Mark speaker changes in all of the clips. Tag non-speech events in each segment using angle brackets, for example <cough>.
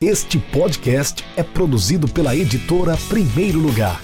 Speaker 1: Este podcast é produzido pela editora Primeiro Lugar.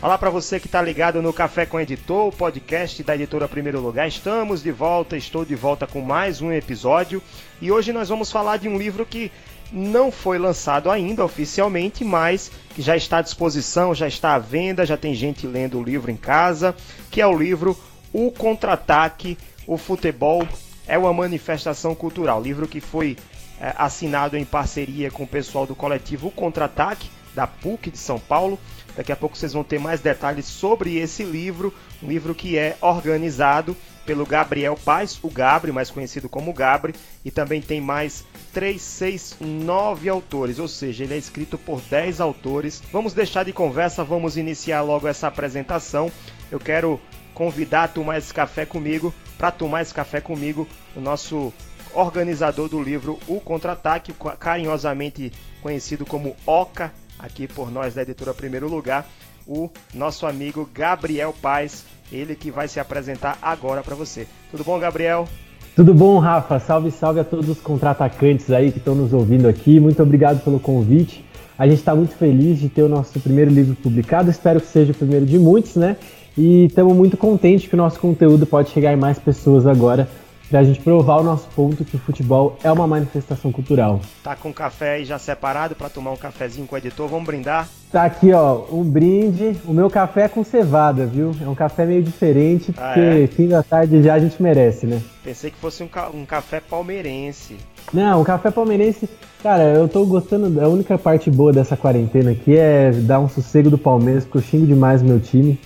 Speaker 2: Olá para você que está ligado no Café com Editor, o podcast da editora Primeiro Lugar. Estamos de volta, estou de volta com mais um episódio e hoje nós vamos falar de um livro que não foi lançado ainda oficialmente, mas que já está à disposição, já está à venda, já tem gente lendo o livro em casa, que é o livro O Contra-Ataque, o Futebol é uma manifestação cultural. Livro que foi é, assinado em parceria com o pessoal do coletivo O Contra-Ataque, da PUC de São Paulo. Daqui a pouco vocês vão ter mais detalhes sobre esse livro, um livro que é organizado pelo Gabriel Paz, o Gabri, mais conhecido como Gabri, e também tem mais 3, 6, 9 autores, ou seja, ele é escrito por 10 autores. Vamos deixar de conversa, vamos iniciar logo essa apresentação. Eu quero convidar a tomar esse café comigo, para tomar esse café comigo, o nosso organizador do livro O Contra-Ataque, carinhosamente conhecido como Oca, aqui por nós da editora Primeiro Lugar, o nosso amigo Gabriel Paz, ele que vai se apresentar agora para você. Tudo bom, Gabriel?
Speaker 3: Tudo bom, Rafa? Salve, salve a todos os contra-atacantes aí que estão nos ouvindo aqui. Muito obrigado pelo convite. A gente está muito feliz de ter o nosso primeiro livro publicado. Espero que seja o primeiro de muitos, né? E estamos muito contentes que o nosso conteúdo pode chegar em mais pessoas agora para a gente provar o nosso ponto que o futebol é uma manifestação cultural.
Speaker 2: Tá com café aí já separado para tomar um cafezinho com o editor? Vamos brindar?
Speaker 3: Tá aqui, ó, um brinde. O meu café é com cevada, viu? É um café meio diferente, ah, porque ah, é? fim da tarde já a gente merece, né?
Speaker 2: Pensei que fosse um, ca um café palmeirense.
Speaker 3: Não, o café palmeirense, cara, eu tô gostando. A única parte boa dessa quarentena aqui é dar um sossego do Palmeiras, porque eu xingo demais o meu time.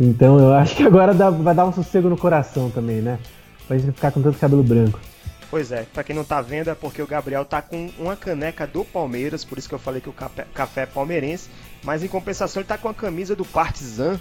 Speaker 3: Então eu acho que agora dá, vai dar um sossego no coração também, né? Pra gente ficar com tanto cabelo branco.
Speaker 2: Pois é, pra quem não tá vendo é porque o Gabriel tá com uma caneca do Palmeiras, por isso que eu falei que o café é palmeirense, mas em compensação ele tá com a camisa do Partizan.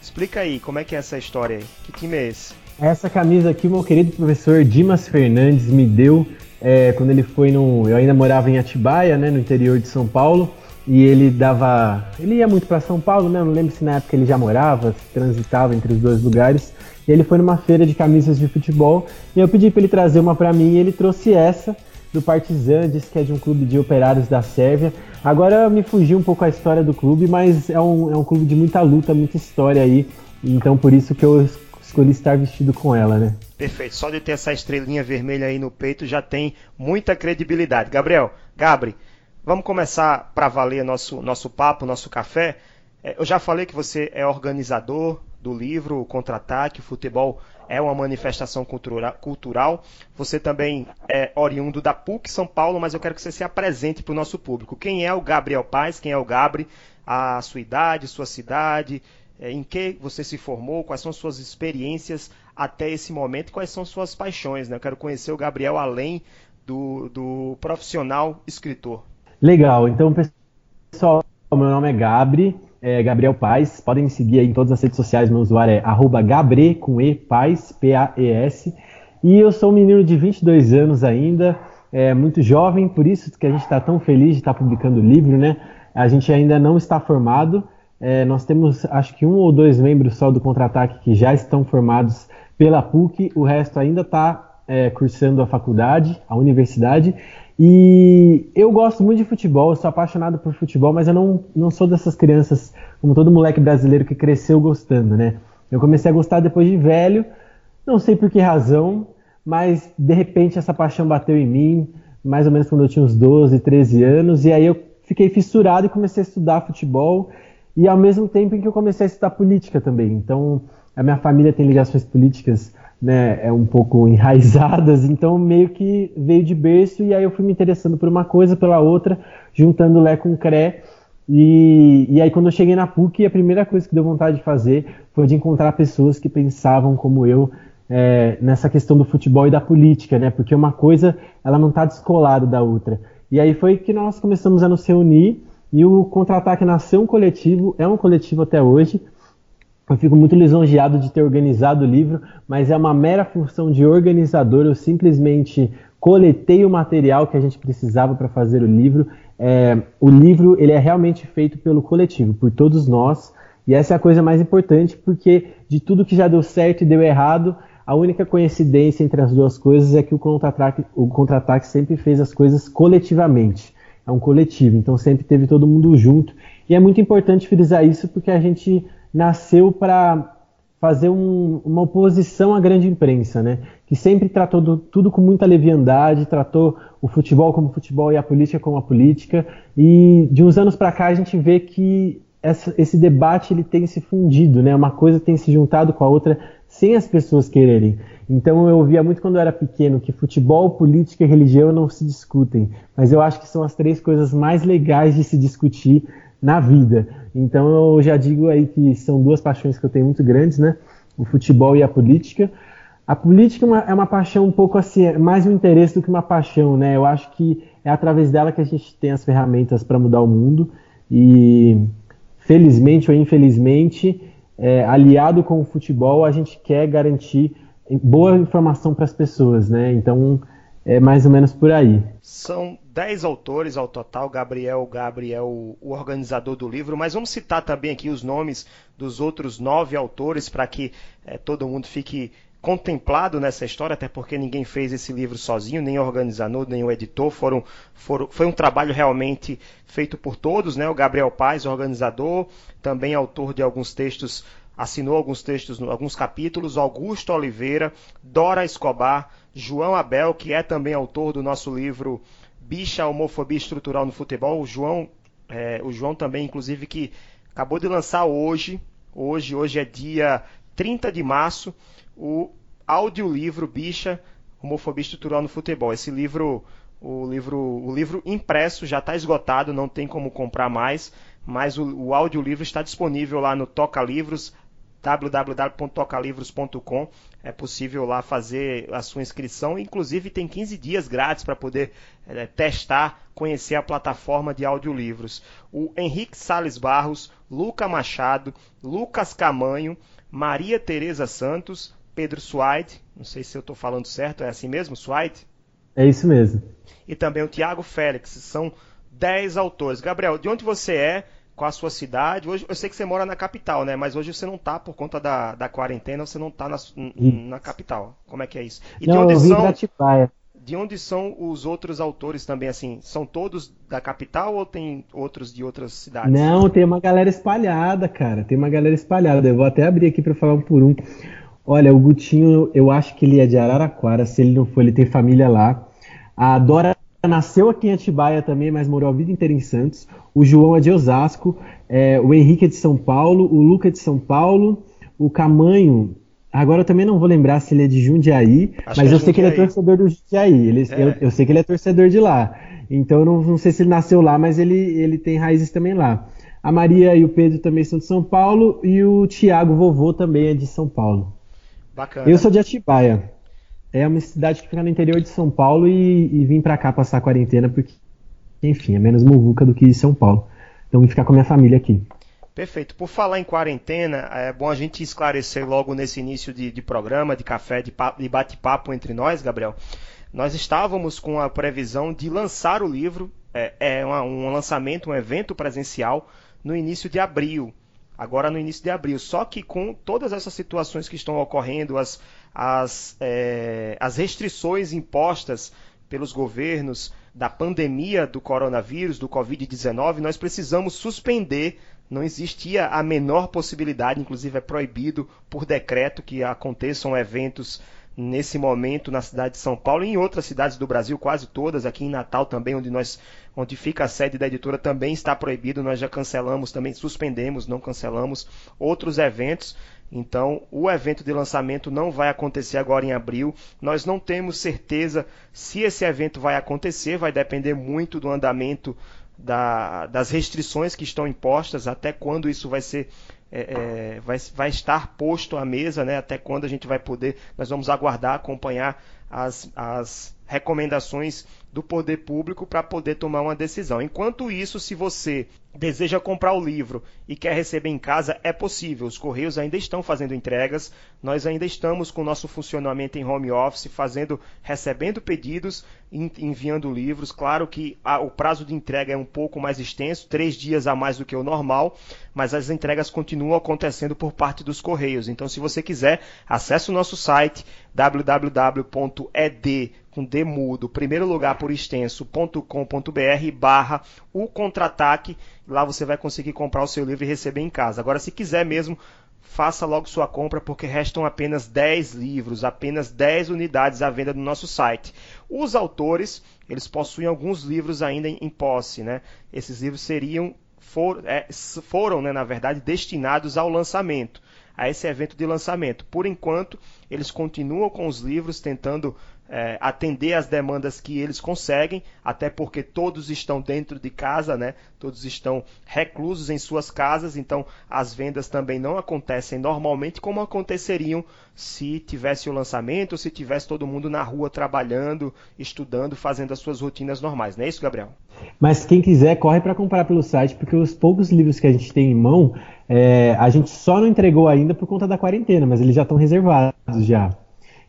Speaker 2: Explica aí, como é que é essa história aí? Que time é esse?
Speaker 3: Essa camisa aqui, meu querido professor Dimas Fernandes me deu é, quando ele foi no. Eu ainda morava em Atibaia, né, no interior de São Paulo, e ele dava. Ele ia muito para São Paulo, né? Eu não lembro se na época ele já morava, se transitava entre os dois lugares. E ele foi numa feira de camisas de futebol e eu pedi para ele trazer uma para mim e ele trouxe essa do Partizan, disse que é de um clube de operários da Sérvia. Agora me fugiu um pouco a história do clube, mas é um, é um clube de muita luta, muita história aí. Então por isso que eu escolhi estar vestido com ela, né?
Speaker 2: Perfeito. Só de ter essa estrelinha vermelha aí no peito já tem muita credibilidade. Gabriel, Gabri, vamos começar para valer nosso, nosso papo, nosso café. É, eu já falei que você é organizador, do livro Contra-Ataque, futebol é uma manifestação cultura, cultural. Você também é oriundo da PUC São Paulo, mas eu quero que você se apresente para o nosso público. Quem é o Gabriel Paz? Quem é o Gabri? A sua idade, sua cidade, é, em que você se formou, quais são suas experiências até esse momento, quais são suas paixões. Né? Eu quero conhecer o Gabriel além do, do profissional escritor.
Speaker 3: Legal, então pessoal, meu nome é Gabri, é Gabriel Paz. Podem me seguir aí em todas as redes sociais. Meu usuário é Gabre com E Paz, P-A-E-S. E eu sou um menino de 22 anos ainda, é, muito jovem, por isso que a gente está tão feliz de estar tá publicando o livro, né? A gente ainda não está formado. É, nós temos, acho que um ou dois membros só do Contra-Ataque que já estão formados pela PUC, o resto ainda está é, cursando a faculdade, a universidade. E eu gosto muito de futebol, sou apaixonado por futebol, mas eu não, não sou dessas crianças, como todo moleque brasileiro que cresceu gostando, né? Eu comecei a gostar depois de velho, não sei por que razão, mas de repente essa paixão bateu em mim, mais ou menos quando eu tinha uns 12, 13 anos, e aí eu fiquei fissurado e comecei a estudar futebol, e ao mesmo tempo em que eu comecei a estudar política também. Então, a minha família tem ligações políticas né, é um pouco <laughs> enraizadas, então meio que veio de berço e aí eu fui me interessando por uma coisa, pela outra, juntando Lé com Cré. E, e aí quando eu cheguei na PUC, a primeira coisa que deu vontade de fazer foi de encontrar pessoas que pensavam como eu é, nessa questão do futebol e da política, né? Porque uma coisa ela não está descolada da outra. E aí foi que nós começamos a nos reunir e o Contra-Ataque nasceu um coletivo, é um coletivo até hoje, eu fico muito lisonjeado de ter organizado o livro, mas é uma mera função de organizador. Eu simplesmente coletei o material que a gente precisava para fazer o livro. É, o livro ele é realmente feito pelo coletivo, por todos nós. E essa é a coisa mais importante, porque de tudo que já deu certo e deu errado, a única coincidência entre as duas coisas é que o contra-ataque contra sempre fez as coisas coletivamente. É um coletivo, então sempre teve todo mundo junto. E é muito importante frisar isso porque a gente nasceu para fazer um, uma oposição à grande imprensa, né? que sempre tratou do, tudo com muita leviandade, tratou o futebol como futebol e a política como a política. E de uns anos para cá a gente vê que essa, esse debate ele tem se fundido, né? Uma coisa tem se juntado com a outra sem as pessoas quererem. Então eu ouvia muito quando eu era pequeno que futebol, política e religião não se discutem, mas eu acho que são as três coisas mais legais de se discutir na vida. Então eu já digo aí que são duas paixões que eu tenho muito grandes, né? O futebol e a política. A política é uma, é paixão um pouco assim, é mais um interesse do que uma paixão, né? Eu acho que é através dela que a gente tem as ferramentas para mudar o mundo e felizmente ou infelizmente, é, aliado com o futebol, a gente quer garantir boa informação para as pessoas, né? Então é mais ou menos por aí.
Speaker 2: São 10 autores ao total, Gabriel, Gabriel, o organizador do livro, mas vamos citar também aqui os nomes dos outros nove autores para que é, todo mundo fique contemplado nessa história, até porque ninguém fez esse livro sozinho, nem o organizador, nem o editor, foram, foram, foi um trabalho realmente feito por todos, né? O Gabriel Paz, organizador, também autor de alguns textos, assinou alguns textos, alguns capítulos, Augusto Oliveira, Dora Escobar, João Abel, que é também autor do nosso livro Bicha, Homofobia Estrutural no Futebol, o João, é, o João também, inclusive, que acabou de lançar hoje, hoje, hoje é dia 30 de março, o audiolivro Bicha, Homofobia Estrutural no Futebol. Esse livro, o livro, o livro impresso já está esgotado, não tem como comprar mais, mas o, o audiolivro está disponível lá no Toca Livros, www.tocalivros.com. É possível lá fazer a sua inscrição. Inclusive tem 15 dias grátis para poder é, testar, conhecer a plataforma de audiolivros. O Henrique Sales Barros, Luca Machado, Lucas Camanho, Maria Tereza Santos, Pedro Suaide, não sei se eu estou falando certo, é assim mesmo, Suaide?
Speaker 3: É isso mesmo.
Speaker 2: E também o Tiago Félix, são 10 autores. Gabriel, de onde você é? Qual a sua cidade? Hoje, eu sei que você mora na capital, né? Mas hoje você não está por conta da, da quarentena, você não está na, na, capital. Como é que é isso?
Speaker 3: E não, de onde são?
Speaker 2: De onde são os outros autores também, assim? São todos da capital ou tem outros de outras cidades?
Speaker 3: Não, tem uma galera espalhada, cara. Tem uma galera espalhada. Eu vou até abrir aqui para falar um por um. Olha, o Gutinho, eu acho que ele é de Araraquara, se ele não for, ele tem família lá. A Dora nasceu aqui em Atibaia também, mas morou a vida inteira em Santos. O João é de Osasco, é, o Henrique é de São Paulo, o Luca é de São Paulo, o Camanho, agora eu também não vou lembrar se ele é de Jundiaí, acho mas é eu sei que ele é torcedor do Jundiaí, ele, é. eu, eu, sei que ele é torcedor de lá. Então eu não, não sei se ele nasceu lá, mas ele, ele tem raízes também lá. A Maria e o Pedro também são de São Paulo e o Tiago Vovô também é de São Paulo.
Speaker 2: Bacana.
Speaker 3: Eu sou de Atibaia. É uma cidade que fica no interior de São Paulo e, e vim para cá passar a quarentena porque, enfim, é menos muvuca do que São Paulo. Então vim ficar com a minha família aqui.
Speaker 2: Perfeito. Por falar em quarentena, é bom a gente esclarecer logo nesse início de, de programa, de café, de, de bate-papo entre nós, Gabriel. Nós estávamos com a previsão de lançar o livro, é, é uma, um lançamento, um evento presencial no início de abril agora no início de abril. Só que com todas essas situações que estão ocorrendo, as, as, é, as restrições impostas pelos governos da pandemia do coronavírus, do Covid-19, nós precisamos suspender. Não existia a menor possibilidade, inclusive é proibido por decreto que aconteçam eventos nesse momento na cidade de São Paulo e em outras cidades do Brasil, quase todas, aqui em Natal também, onde nós onde fica a sede da editora, também está proibido. Nós já cancelamos, também suspendemos, não cancelamos outros eventos. Então, o evento de lançamento não vai acontecer agora em abril. Nós não temos certeza se esse evento vai acontecer, vai depender muito do andamento da, das restrições que estão impostas, até quando isso vai ser é, é, vai, vai estar posto à mesa, né? até quando a gente vai poder, nós vamos aguardar, acompanhar as, as recomendações do poder público para poder tomar uma decisão. Enquanto isso, se você deseja comprar o livro e quer receber em casa, é possível. Os correios ainda estão fazendo entregas. Nós ainda estamos com o nosso funcionamento em home office, fazendo, recebendo pedidos, enviando livros. Claro que a, o prazo de entrega é um pouco mais extenso, três dias a mais do que o normal, mas as entregas continuam acontecendo por parte dos correios. Então, se você quiser, acesse o nosso site www.ed com demudo, primeiro lugar por extenso.com.br barra o contra-ataque. Lá você vai conseguir comprar o seu livro e receber em casa. Agora, se quiser mesmo, faça logo sua compra porque restam apenas 10 livros, apenas 10 unidades à venda no nosso site. Os autores, eles possuem alguns livros ainda em posse, né? Esses livros seriam for, é, foram, né, na verdade, destinados ao lançamento, a esse evento de lançamento. Por enquanto, eles continuam com os livros tentando é, atender às demandas que eles conseguem, até porque todos estão dentro de casa, né? todos estão reclusos em suas casas, então as vendas também não acontecem normalmente como aconteceriam se tivesse o lançamento, se tivesse todo mundo na rua trabalhando, estudando, fazendo as suas rotinas normais. Não é isso, Gabriel?
Speaker 3: Mas quem quiser, corre para comprar pelo site, porque os poucos livros que a gente tem em mão, é, a gente só não entregou ainda por conta da quarentena, mas eles já estão reservados já.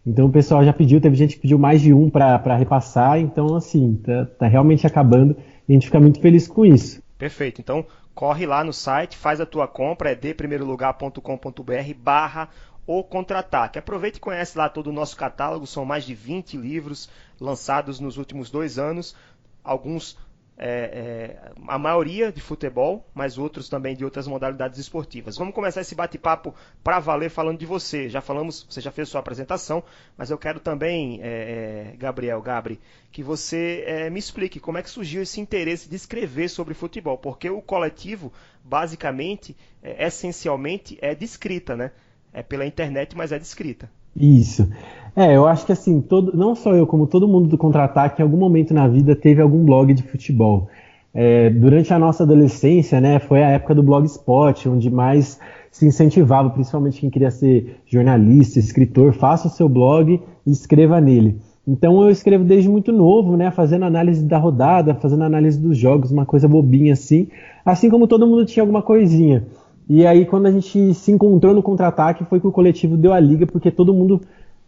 Speaker 3: Então o pessoal já pediu, teve gente que pediu mais de um para repassar, então assim, tá, tá realmente acabando e a gente fica muito feliz com isso.
Speaker 2: Perfeito. Então corre lá no site, faz a tua compra, é deprimeirolugar.com.br barra o contra-ataque. Aproveite e conhece lá todo o nosso catálogo, são mais de 20 livros lançados nos últimos dois anos, alguns é, é, a maioria de futebol, mas outros também de outras modalidades esportivas. Vamos começar esse bate-papo para valer falando de você. Já falamos, você já fez sua apresentação, mas eu quero também, é, é Gabriel, Gabri, que você é, me explique como é que surgiu esse interesse de escrever sobre futebol, porque o coletivo, basicamente, é, essencialmente, é de escrita, né? É pela internet, mas é de escrita.
Speaker 3: Isso. É, eu acho que assim, todo, não só eu, como todo mundo do contra-ataque, em algum momento na vida teve algum blog de futebol. É, durante a nossa adolescência, né, foi a época do blogspot, onde mais se incentivava, principalmente quem queria ser jornalista, escritor, faça o seu blog e escreva nele. Então eu escrevo desde muito novo, né, fazendo análise da rodada, fazendo análise dos jogos, uma coisa bobinha assim, assim como todo mundo tinha alguma coisinha. E aí, quando a gente se encontrou no contra-ataque, foi que o coletivo deu a liga, porque todo mundo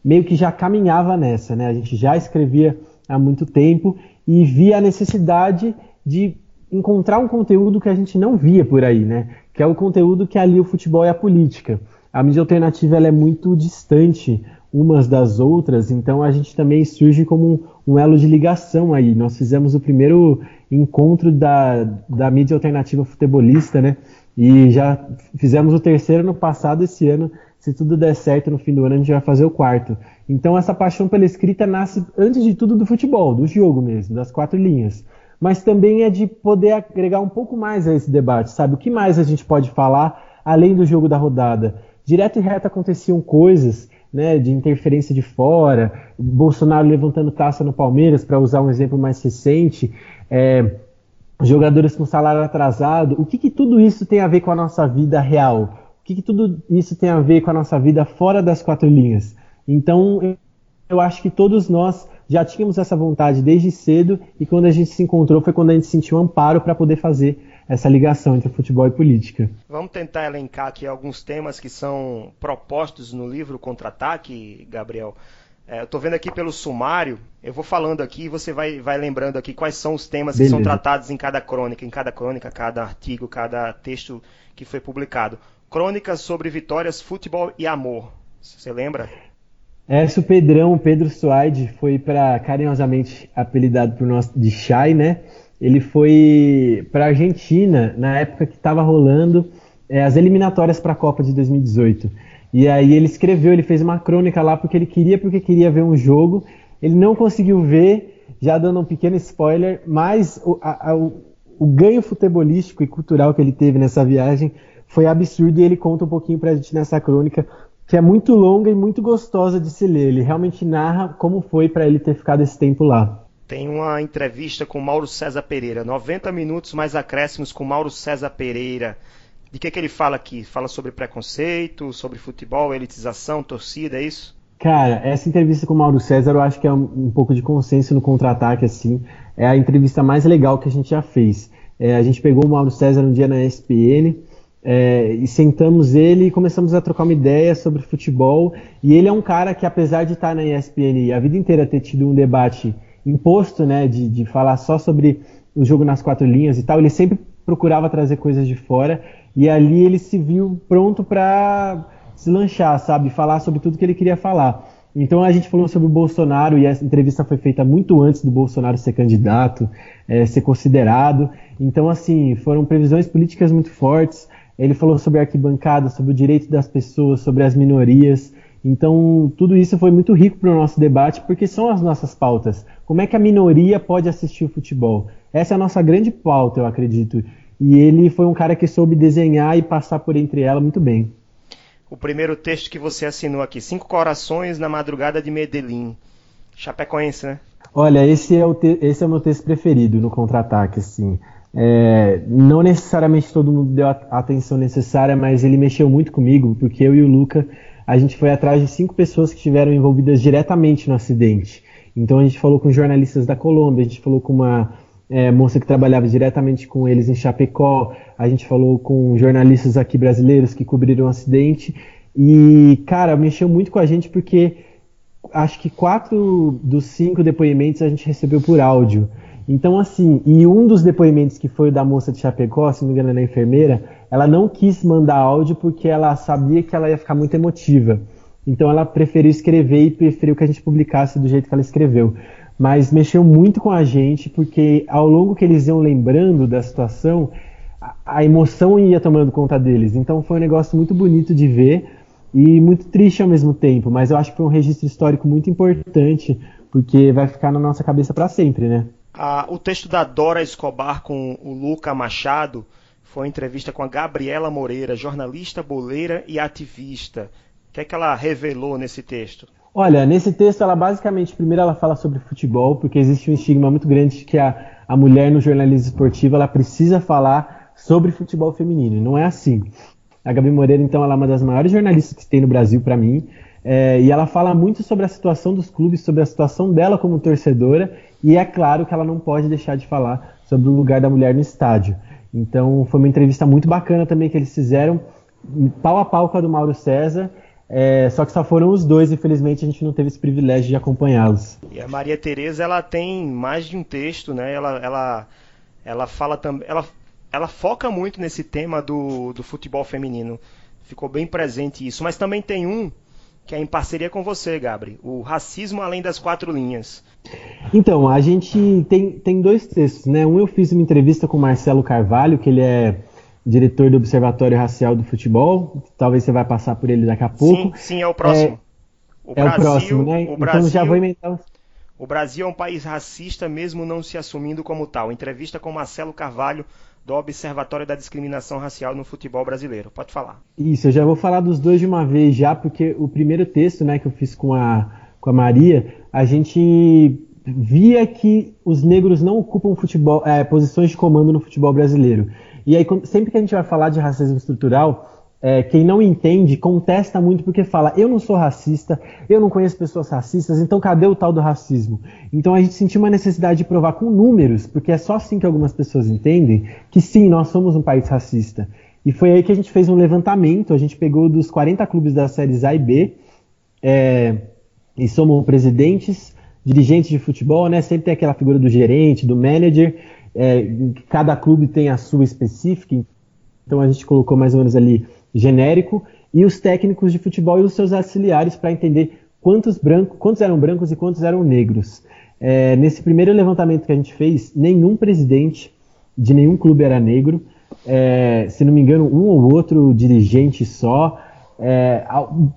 Speaker 3: meio que já caminhava nessa, né? A gente já escrevia há muito tempo e via a necessidade de encontrar um conteúdo que a gente não via por aí, né? Que é o conteúdo que ali o futebol e a política. A mídia alternativa ela é muito distante umas das outras, então a gente também surge como um elo de ligação aí. Nós fizemos o primeiro encontro da, da mídia alternativa futebolista, né? E já fizemos o terceiro no passado, esse ano, se tudo der certo no fim do ano, a gente vai fazer o quarto. Então essa paixão pela escrita nasce antes de tudo do futebol, do jogo mesmo, das quatro linhas. Mas também é de poder agregar um pouco mais a esse debate, sabe? O que mais a gente pode falar além do jogo da rodada? Direto e reto aconteciam coisas, né, de interferência de fora, Bolsonaro levantando taça no Palmeiras, para usar um exemplo mais recente. É, jogadores com salário atrasado. O que, que tudo isso tem a ver com a nossa vida real? O que, que tudo isso tem a ver com a nossa vida fora das quatro linhas? Então, eu acho que todos nós já tínhamos essa vontade desde cedo e quando a gente se encontrou foi quando a gente sentiu amparo para poder fazer essa ligação entre futebol e política.
Speaker 2: Vamos tentar elencar aqui alguns temas que são propostos no livro Contra-Ataque, Gabriel. É, eu estou vendo aqui pelo sumário, eu vou falando aqui e você vai, vai lembrando aqui quais são os temas Beleza. que são tratados em cada crônica, em cada crônica, cada artigo, cada texto que foi publicado. Crônicas sobre vitórias, futebol e amor. Você lembra?
Speaker 3: Essa o Pedrão, o Pedro Suaide, foi para carinhosamente apelidado por nós de Chay, né? Ele foi para Argentina na época que estava rolando é, as eliminatórias para a Copa de 2018. E aí ele escreveu, ele fez uma crônica lá porque ele queria, porque queria ver um jogo. Ele não conseguiu ver, já dando um pequeno spoiler, mas o, a, a, o, o ganho futebolístico e cultural que ele teve nessa viagem foi absurdo e ele conta um pouquinho pra gente nessa crônica, que é muito longa e muito gostosa de se ler. Ele realmente narra como foi para ele ter ficado esse tempo lá.
Speaker 2: Tem uma entrevista com Mauro César Pereira, 90 minutos mais acréscimos com Mauro César Pereira. De que, que ele fala aqui? Fala sobre preconceito, sobre futebol, elitização, torcida, é isso?
Speaker 3: Cara, essa entrevista com o Mauro César eu acho que é um, um pouco de consenso no contra-ataque, assim. É a entrevista mais legal que a gente já fez. É, a gente pegou o Mauro César um dia na ESPN é, e sentamos ele e começamos a trocar uma ideia sobre futebol. E ele é um cara que, apesar de estar na ESPN a vida inteira ter tido um debate imposto, né, de, de falar só sobre o jogo nas quatro linhas e tal, ele sempre procurava trazer coisas de fora. E ali ele se viu pronto para se lanchar, sabe? Falar sobre tudo que ele queria falar. Então a gente falou sobre o Bolsonaro e essa entrevista foi feita muito antes do Bolsonaro ser candidato, é, ser considerado. Então, assim, foram previsões políticas muito fortes. Ele falou sobre a arquibancada, sobre o direito das pessoas, sobre as minorias. Então, tudo isso foi muito rico para o nosso debate, porque são as nossas pautas. Como é que a minoria pode assistir o futebol? Essa é a nossa grande pauta, eu acredito. E ele foi um cara que soube desenhar e passar por entre ela muito bem
Speaker 2: o primeiro texto que você assinou aqui, Cinco Corações na Madrugada de Medellín. Chapecoense, né?
Speaker 3: Olha, esse é o, esse é o meu texto preferido no contra-ataque, assim. É, não necessariamente todo mundo deu a atenção necessária, mas ele mexeu muito comigo, porque eu e o Luca, a gente foi atrás de cinco pessoas que estiveram envolvidas diretamente no acidente. Então a gente falou com jornalistas da Colômbia, a gente falou com uma é, moça que trabalhava diretamente com eles em Chapecó, a gente falou com jornalistas aqui brasileiros que cobriram o acidente, e, cara, mexeu muito com a gente porque acho que quatro dos cinco depoimentos a gente recebeu por áudio. Então, assim, e um dos depoimentos que foi o da moça de Chapecó, se não me engano, era a enfermeira, ela não quis mandar áudio porque ela sabia que ela ia ficar muito emotiva. Então ela preferiu escrever e preferiu que a gente publicasse do jeito que ela escreveu mas mexeu muito com a gente, porque ao longo que eles iam lembrando da situação, a, a emoção ia tomando conta deles. Então foi um negócio muito bonito de ver e muito triste ao mesmo tempo, mas eu acho que foi um registro histórico muito importante, porque vai ficar na nossa cabeça para sempre, né?
Speaker 2: Ah, o texto da Dora Escobar com o Luca Machado foi entrevista com a Gabriela Moreira, jornalista, boleira e ativista. O que é que ela revelou nesse texto?
Speaker 3: Olha, nesse texto ela basicamente, primeiro ela fala sobre futebol, porque existe um estigma muito grande de que a, a mulher no jornalismo esportivo ela precisa falar sobre futebol feminino, e não é assim. A Gabi Moreira, então, ela é uma das maiores jornalistas que tem no Brasil para mim, é, e ela fala muito sobre a situação dos clubes, sobre a situação dela como torcedora, e é claro que ela não pode deixar de falar sobre o lugar da mulher no estádio. Então, foi uma entrevista muito bacana também que eles fizeram, pau a pau com a do Mauro César, é, só que só foram os dois, infelizmente a gente não teve esse privilégio de acompanhá-los.
Speaker 2: E a Maria Tereza, ela tem mais de um texto, né? Ela, ela, ela fala também, ela, ela foca muito nesse tema do, do futebol feminino. Ficou bem presente isso. Mas também tem um que é em parceria com você, Gabri, o Racismo Além das Quatro Linhas.
Speaker 3: Então, a gente tem, tem dois textos, né? Um eu fiz uma entrevista com o Marcelo Carvalho, que ele é diretor do Observatório Racial do Futebol. Talvez você vai passar por ele daqui a pouco.
Speaker 2: Sim, sim é o próximo.
Speaker 3: É o, é Brasil, o próximo, né? O Brasil, então já vou inventar.
Speaker 2: O Brasil é um país racista, mesmo não se assumindo como tal. Entrevista com Marcelo Carvalho, do Observatório da Discriminação Racial no Futebol Brasileiro. Pode falar.
Speaker 3: Isso, eu já vou falar dos dois de uma vez já, porque o primeiro texto né, que eu fiz com a, com a Maria, a gente via que os negros não ocupam futebol, é, posições de comando no futebol brasileiro. E aí, sempre que a gente vai falar de racismo estrutural, é, quem não entende contesta muito porque fala: eu não sou racista, eu não conheço pessoas racistas, então cadê o tal do racismo? Então a gente sentiu uma necessidade de provar com números, porque é só assim que algumas pessoas entendem que sim, nós somos um país racista. E foi aí que a gente fez um levantamento, a gente pegou dos 40 clubes das séries A e B, é, e somos presidentes, dirigentes de futebol, né? Sempre tem aquela figura do gerente, do manager, é, cada clube tem a sua específica, então a gente colocou mais ou menos ali genérico, e os técnicos de futebol e os seus auxiliares para entender quantos, brancos, quantos eram brancos e quantos eram negros. É, nesse primeiro levantamento que a gente fez, nenhum presidente de nenhum clube era negro, é, se não me engano, um ou outro dirigente só, é,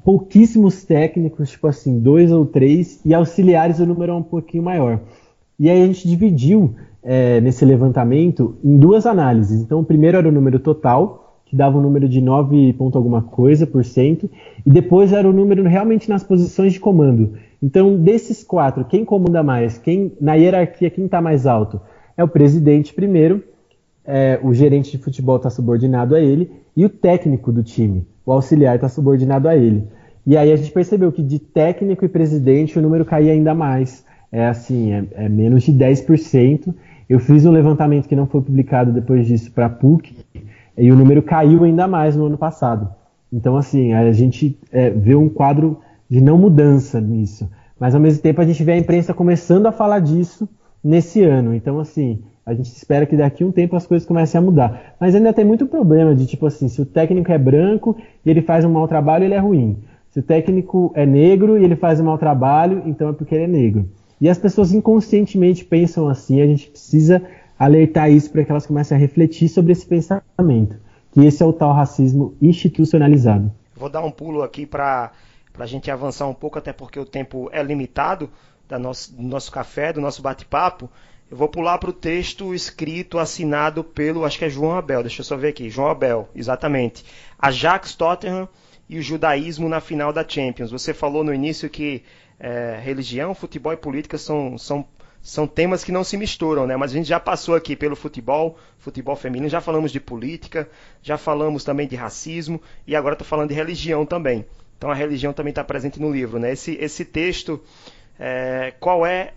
Speaker 3: pouquíssimos técnicos, tipo assim, dois ou três, e auxiliares o número é um pouquinho maior. E aí a gente dividiu é, nesse levantamento em duas análises. Então, o primeiro era o número total, que dava um número de 9 ponto alguma coisa por cento, e depois era o número realmente nas posições de comando. Então, desses quatro, quem comanda mais? Quem na hierarquia quem está mais alto? É o presidente primeiro, é, o gerente de futebol está subordinado a ele e o técnico do time, o auxiliar está subordinado a ele. E aí a gente percebeu que de técnico e presidente o número caía ainda mais. É assim, é, é menos de 10%. Eu fiz um levantamento que não foi publicado depois disso para a PUC e o número caiu ainda mais no ano passado. Então, assim, a gente é, vê um quadro de não mudança nisso. Mas, ao mesmo tempo, a gente vê a imprensa começando a falar disso nesse ano. Então, assim, a gente espera que daqui a um tempo as coisas comecem a mudar. Mas ainda tem muito problema de, tipo assim, se o técnico é branco e ele faz um mau trabalho, ele é ruim. Se o técnico é negro e ele faz um mau trabalho, então é porque ele é negro. E as pessoas inconscientemente pensam assim, a gente precisa alertar isso para que elas comecem a refletir sobre esse pensamento, que esse é o tal racismo institucionalizado.
Speaker 2: Vou dar um pulo aqui para a gente avançar um pouco, até porque o tempo é limitado da nosso, do nosso café, do nosso bate-papo. Eu vou pular para o texto escrito, assinado pelo, acho que é João Abel, deixa eu só ver aqui, João Abel, exatamente. Ajax Tottenham e o judaísmo na final da Champions. Você falou no início que é, religião, futebol e política são, são, são temas que não se misturam, né? Mas a gente já passou aqui pelo futebol, futebol feminino, já falamos de política, já falamos também de racismo e agora estou falando de religião também. Então a religião também está presente no livro, né? Esse, esse texto, é, qual é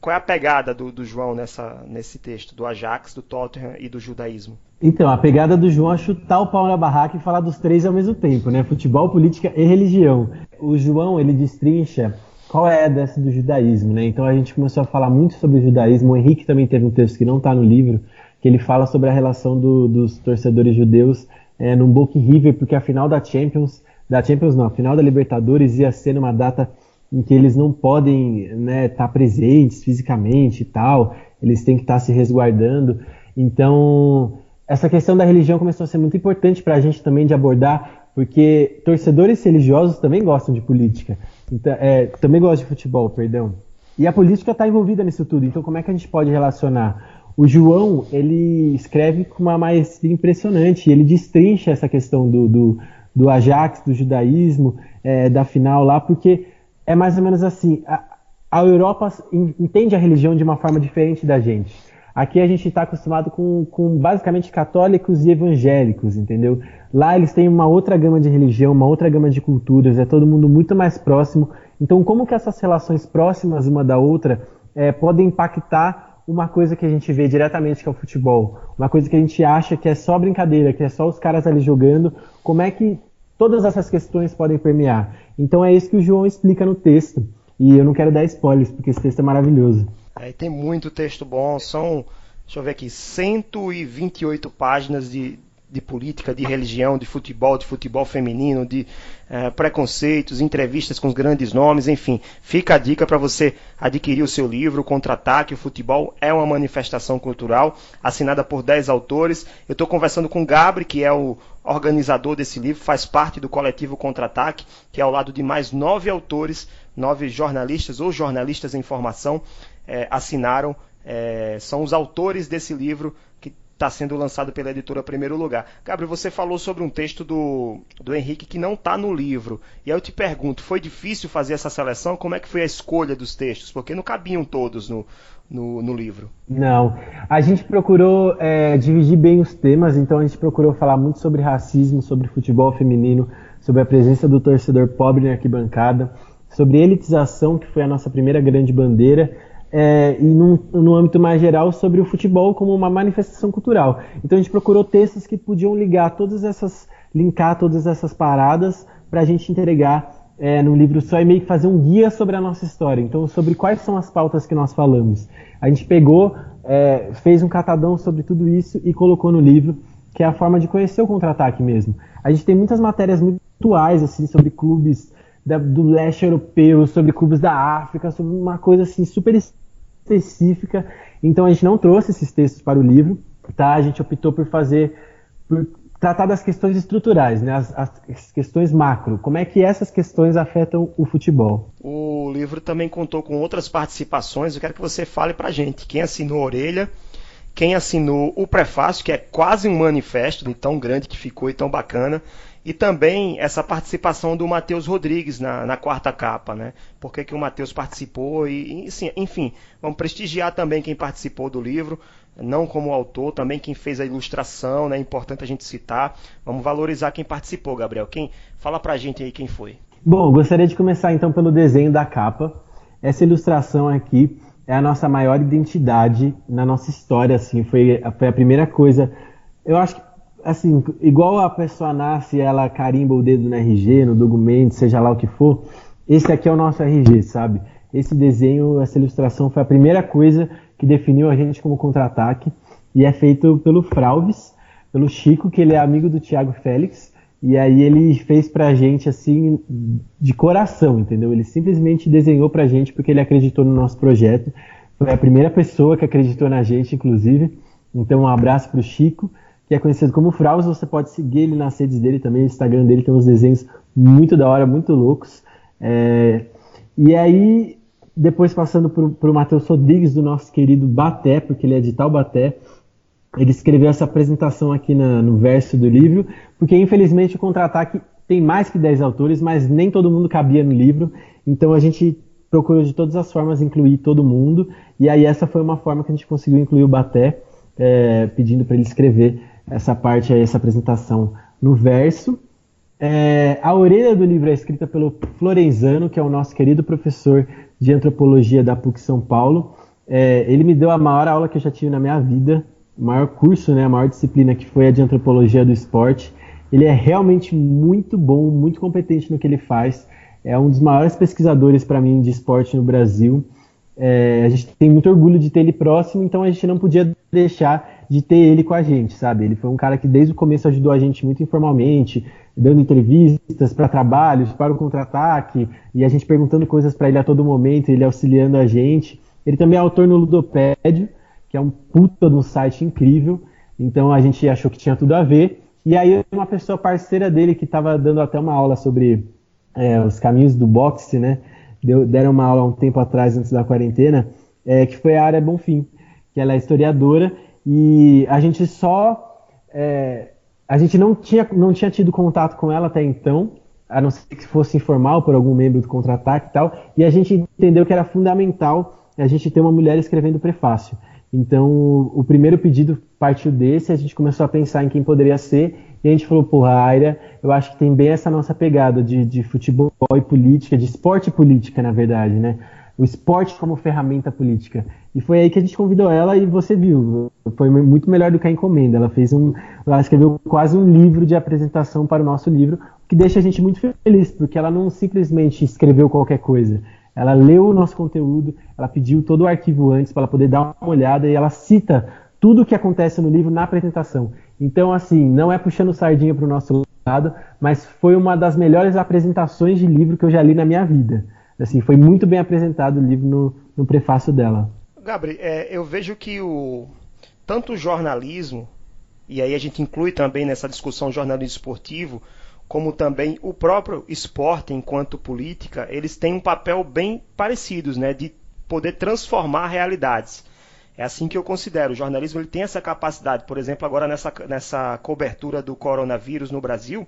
Speaker 2: qual é a pegada do, do, João nessa, nesse texto, do Ajax, do Tottenham e do judaísmo?
Speaker 3: Então, a pegada do João é chutar o pau na barraca e falar dos três ao mesmo tempo, né? Futebol, política e religião. O João, ele destrincha qual é dessa do judaísmo, né? Então a gente começou a falar muito sobre o judaísmo. O Henrique também teve um texto que não está no livro, que ele fala sobre a relação do, dos torcedores judeus é, num Boca River, porque a final da Champions, da Champions não, a final da Libertadores ia ser numa data em que eles não podem estar né, tá presentes fisicamente e tal, eles têm que estar tá se resguardando. Então, essa questão da religião começou a ser muito importante para a gente também de abordar, porque torcedores religiosos também gostam de política. Então, é, também gosto de futebol, perdão. E a política está envolvida nisso tudo. Então, como é que a gente pode relacionar? O João, ele escreve com uma maestria impressionante. Ele destrincha essa questão do, do, do Ajax, do judaísmo, é, da final lá, porque é mais ou menos assim. A, a Europa entende a religião de uma forma diferente da gente. Aqui a gente está acostumado com, com basicamente católicos e evangélicos, entendeu? Lá eles têm uma outra gama de religião, uma outra gama de culturas, é todo mundo muito mais próximo. Então, como que essas relações próximas uma da outra é, podem impactar uma coisa que a gente vê diretamente que é o futebol? Uma coisa que a gente acha que é só brincadeira, que é só os caras ali jogando. Como é que todas essas questões podem permear? Então é isso que o João explica no texto. E eu não quero dar spoilers, porque esse texto é maravilhoso.
Speaker 2: É, tem muito texto bom, são, deixa eu ver aqui, 128 páginas de, de política, de religião, de futebol, de futebol feminino, de é, preconceitos, entrevistas com os grandes nomes, enfim. Fica a dica para você adquirir o seu livro, Contra-Ataque, o Futebol é uma Manifestação Cultural, assinada por 10 autores. Eu estou conversando com o Gabri, que é o organizador desse livro, faz parte do coletivo Contra-Ataque, que é ao lado de mais nove autores, nove jornalistas ou jornalistas em formação, é, assinaram, é, são os autores desse livro está sendo lançado pela editora Primeiro Lugar. Gabriel, você falou sobre um texto do, do Henrique que não está no livro. E aí eu te pergunto, foi difícil fazer essa seleção? Como é que foi a escolha dos textos? Porque não cabiam todos no, no, no livro.
Speaker 3: Não. A gente procurou é, dividir bem os temas, então a gente procurou falar muito sobre racismo, sobre futebol feminino, sobre a presença do torcedor pobre na arquibancada, sobre elitização, que foi a nossa primeira grande bandeira, é, e no âmbito mais geral sobre o futebol como uma manifestação cultural. Então a gente procurou textos que podiam ligar todas essas, linkar todas essas paradas para a gente entregar é, no livro só e meio que fazer um guia sobre a nossa história. Então sobre quais são as pautas que nós falamos. A gente pegou, é, fez um catadão sobre tudo isso e colocou no livro, que é a forma de conhecer o contra-ataque mesmo. A gente tem muitas matérias muito atuais assim sobre clubes da, do leste europeu, sobre clubes da África, sobre uma coisa assim super específica. Então a gente não trouxe esses textos para o livro, tá? A gente optou por fazer, por tratar das questões estruturais, né? As, as, questões macro. Como é que essas questões afetam o futebol?
Speaker 2: O livro também contou com outras participações. Eu quero que você fale para gente. Quem assinou a orelha? Quem assinou o prefácio, que é quase um manifesto, de tão grande que ficou e tão bacana, e também essa participação do Matheus Rodrigues na, na, quarta capa, né? Por que, que o Matheus participou e, e enfim, vamos prestigiar também quem participou do livro, não como autor, também quem fez a ilustração, né? É importante a gente citar. Vamos valorizar quem participou, Gabriel. Quem fala pra gente aí quem foi?
Speaker 3: Bom, gostaria de começar então pelo desenho da capa. Essa ilustração aqui é a nossa maior identidade na nossa história, assim, foi, foi a primeira coisa. Eu acho que, assim, igual a pessoa nasce, ela carimba o dedo no RG, no documento, seja lá o que for, esse aqui é o nosso RG, sabe? Esse desenho, essa ilustração foi a primeira coisa que definiu a gente como contra-ataque e é feito pelo Fralves, pelo Chico, que ele é amigo do Thiago Félix, e aí ele fez pra gente assim de coração, entendeu? Ele simplesmente desenhou pra gente porque ele acreditou no nosso projeto. Foi a primeira pessoa que acreditou na gente, inclusive. Então um abraço pro Chico, é conhecido como Fraus. Você pode seguir ele nas redes dele também, no Instagram dele tem uns desenhos muito da hora, muito loucos. É... E aí, depois passando pro, pro Matheus Rodrigues, do nosso querido Baté, porque ele é de Taubaté, ele escreveu essa apresentação aqui na, no verso do livro, porque infelizmente o contra-ataque tem mais que 10 autores, mas nem todo mundo cabia no livro, então a gente procurou de todas as formas incluir todo mundo, e aí essa foi uma forma que a gente conseguiu incluir o Baté, é, pedindo para ele escrever essa parte aí, essa apresentação no verso. É, a orelha do livro é escrita pelo Florenzano, que é o nosso querido professor de antropologia da PUC São Paulo. É, ele me deu a maior aula que eu já tive na minha vida, o maior curso, né, a maior disciplina que foi a de antropologia do esporte. Ele é realmente muito bom, muito competente no que ele faz. É um dos maiores pesquisadores para mim de esporte no Brasil. É, a gente tem muito orgulho de ter ele próximo, então a gente não podia deixar de ter ele com a gente, sabe? Ele foi um cara que desde o começo ajudou a gente muito informalmente, dando entrevistas para trabalhos, para o contra-ataque, e a gente perguntando coisas para ele a todo momento, ele auxiliando a gente. Ele também é autor no Ludopédio, que é um puta de um site incrível. Então a gente achou que tinha tudo a ver. E aí uma pessoa parceira dele que estava dando até uma aula sobre é, os caminhos do boxe, né? Deu, deram uma aula um tempo atrás, antes da quarentena, é, que foi a área Bonfim, que ela é historiadora, e a gente só. É, a gente não tinha, não tinha tido contato com ela até então, a não ser que fosse informal por algum membro do contra-ataque e tal, e a gente entendeu que era fundamental a gente ter uma mulher escrevendo prefácio. Então, o primeiro pedido partiu desse, a gente começou a pensar em quem poderia ser, e a gente falou, porra, a área, eu acho que tem bem essa nossa pegada de, de futebol e política, de esporte e política, na verdade, né? O esporte como ferramenta política. E foi aí que a gente convidou ela e você viu, foi muito melhor do que a encomenda. Ela fez um, ela escreveu quase um livro de apresentação para o nosso livro, o que deixa a gente muito feliz, porque ela não simplesmente escreveu qualquer coisa ela leu o nosso conteúdo, ela pediu todo o arquivo antes para ela poder dar uma olhada e ela cita tudo o que acontece no livro na apresentação. Então, assim, não é puxando sardinha para o nosso lado, mas foi uma das melhores apresentações de livro que eu já li na minha vida. Assim, foi muito bem apresentado o livro no, no prefácio dela.
Speaker 2: Gabriel, é, eu vejo que o tanto o jornalismo e aí a gente inclui também nessa discussão jornalismo esportivo, como também o próprio esporte enquanto política, eles têm um papel bem parecidos, né, de poder transformar realidades. É assim que eu considero. O jornalismo ele tem essa capacidade. Por exemplo, agora nessa, nessa cobertura do coronavírus no Brasil,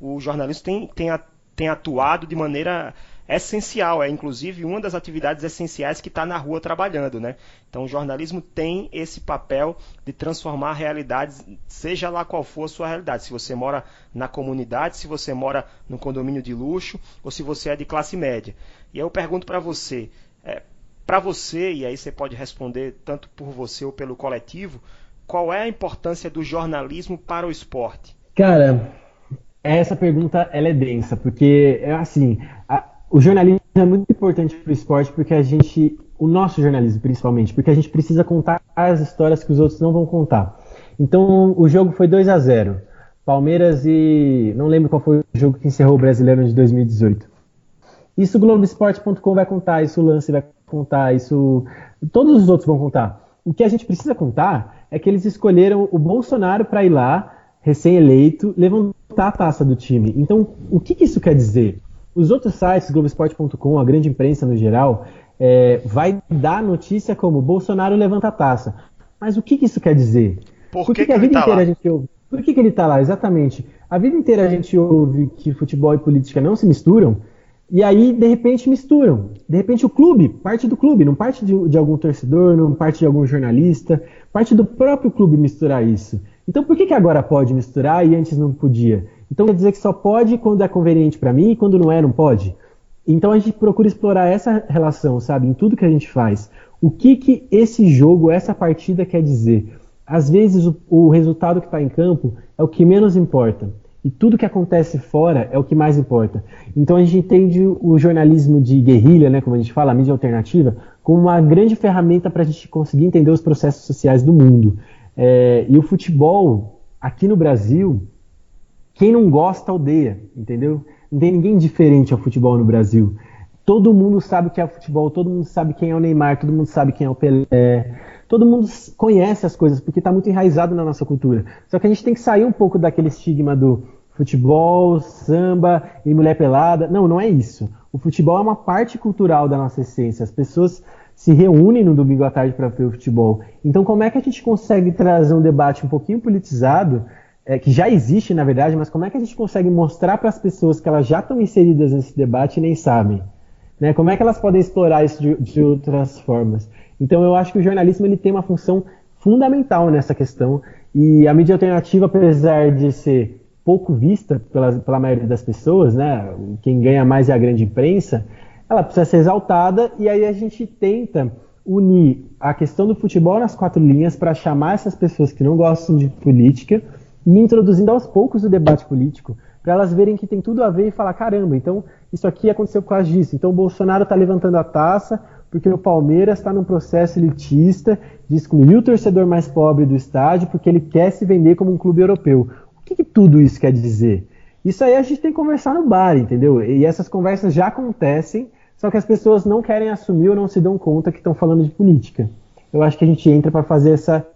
Speaker 2: o jornalismo tem, tem, tem atuado de maneira essencial, é inclusive uma das atividades essenciais que está na rua trabalhando. Né? Então o jornalismo tem esse papel de transformar realidades, seja lá qual for a sua realidade. Se você mora na comunidade, se você mora num condomínio de luxo ou se você é de classe média. E eu pergunto para você, é, para você, e aí você pode responder tanto por você ou pelo coletivo, qual é a importância do jornalismo para o esporte?
Speaker 3: Cara, essa pergunta ela é densa, porque é assim, a, o jornalismo é muito importante para o esporte porque a gente, o nosso jornalismo principalmente, porque a gente precisa contar as histórias que os outros não vão contar. Então o jogo foi 2 a 0 Palmeiras e. Não lembro qual foi o jogo que encerrou o brasileiro de 2018. Isso o Globoesporte.com vai contar, isso o Lance vai contar, isso. Todos os outros vão contar. O que a gente precisa contar é que eles escolheram o Bolsonaro para ir lá, recém-eleito, levantar a taça do time. Então, o que, que isso quer dizer? Os outros sites, Globoesporte.com, a grande imprensa no geral, é, vai dar notícia como Bolsonaro levanta a taça. Mas o que, que isso quer dizer?
Speaker 2: Por, Por que, que, que a vida tá inteira lá? a gente
Speaker 3: ouve? Por que, que ele está lá? Exatamente. A vida inteira a gente ouve que futebol e política não se misturam, e aí, de repente, misturam. De repente, o clube, parte do clube, não parte de, de, algum torcedor, não parte de algum jornalista, parte do próprio clube misturar isso. Então, por que, que agora pode misturar e antes não podia? Então quer dizer que só pode quando é conveniente para mim e quando não é, não pode? Então a gente procura explorar essa relação, sabe, em tudo que a gente faz. O que que esse jogo, essa partida quer dizer? Às vezes o, o resultado que está em campo é o que menos importa. E tudo que acontece fora é o que mais importa. Então a gente entende o jornalismo de guerrilha, né, como a gente fala, a mídia alternativa, como uma grande ferramenta para a gente conseguir entender os processos sociais do mundo. É, e o futebol, aqui no Brasil, quem não gosta odeia, entendeu? Não tem ninguém diferente ao futebol no Brasil. Todo mundo sabe o que é futebol, todo mundo sabe quem é o Neymar, todo mundo sabe quem é o Pelé. Todo mundo conhece as coisas porque está muito enraizado na nossa cultura. Só que a gente tem que sair um pouco daquele estigma do futebol, samba e mulher pelada. Não, não é isso. O futebol é uma parte cultural da nossa essência. As pessoas se reúnem no domingo à tarde para ver o futebol. Então, como é que a gente consegue trazer um debate um pouquinho politizado, é, que já existe na verdade, mas como é que a gente consegue mostrar para as pessoas que elas já estão inseridas nesse debate e nem sabem? Né? Como é que elas podem explorar isso de, de outras formas? Então, eu acho que o jornalismo ele tem uma função fundamental nessa questão e a mídia alternativa, apesar de ser pouco vista pela, pela maioria das pessoas, né? Quem ganha mais é a grande imprensa. Ela precisa ser exaltada e aí a gente tenta unir a questão do futebol nas quatro linhas para chamar essas pessoas que não gostam de política e introduzindo aos poucos o debate político para elas verem que tem tudo a ver e falar caramba, então isso aqui aconteceu por causa disso. Então o Bolsonaro está levantando a taça porque o Palmeiras está num processo elitista de excluir o torcedor mais pobre do estádio porque ele quer se vender como um clube europeu que, que tudo isso quer dizer? Isso aí a gente tem que conversar no bar, entendeu? E essas conversas já acontecem, só que as pessoas não querem assumir ou não se dão conta que estão falando de política. Eu acho que a gente entra para fazer essa,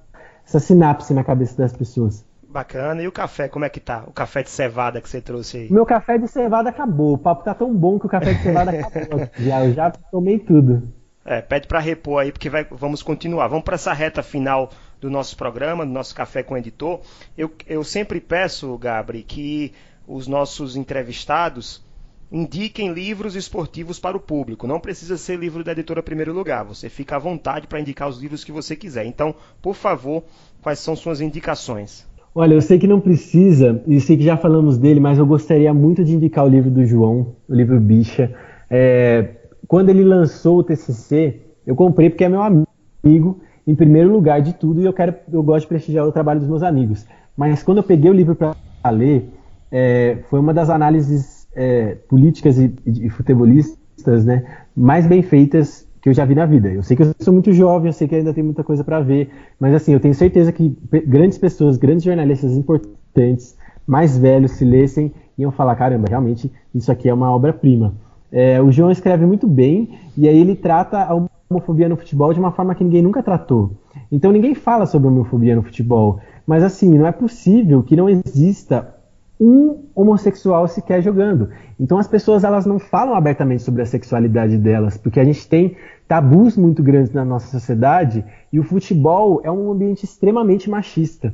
Speaker 3: essa sinapse na cabeça das pessoas.
Speaker 2: Bacana. E o café, como é que tá? O café de cevada que você trouxe aí?
Speaker 3: Meu café de cevada acabou. O papo tá tão bom que o café de cevada acabou. <laughs> já, eu já tomei tudo.
Speaker 2: É, pede para repor aí, porque vai, vamos continuar. Vamos para essa reta final do nosso programa, do nosso Café com o Editor. Eu, eu sempre peço, Gabri, que os nossos entrevistados indiquem livros esportivos para o público. Não precisa ser livro da editora Primeiro Lugar. Você fica à vontade para indicar os livros que você quiser. Então, por favor, quais são suas indicações?
Speaker 3: Olha, eu sei que não precisa, e sei que já falamos dele, mas eu gostaria muito de indicar o livro do João, o livro Bicha. É, quando ele lançou o TCC, eu comprei porque é meu amigo em primeiro lugar de tudo e eu quero, eu gosto de prestigiar o trabalho dos meus amigos. Mas quando eu peguei o livro para ler, é, foi uma das análises é, políticas e, e, futebolistas, né, mais bem feitas que eu já vi na vida. Eu sei que eu sou muito jovem, eu sei que ainda tem muita coisa para ver, mas assim, eu tenho certeza que grandes pessoas, grandes jornalistas importantes, mais velhos, se lessem, iam falar, caramba, realmente isso aqui é uma obra-prima. É, o João escreve muito bem e aí ele trata a homofobia no futebol de uma forma que ninguém nunca tratou. Então ninguém fala sobre homofobia no futebol. Mas assim, não é possível que não exista um homossexual sequer jogando. Então as pessoas elas não falam abertamente sobre a sexualidade delas, porque a gente tem tabus muito grandes na nossa sociedade e o futebol é um ambiente extremamente machista.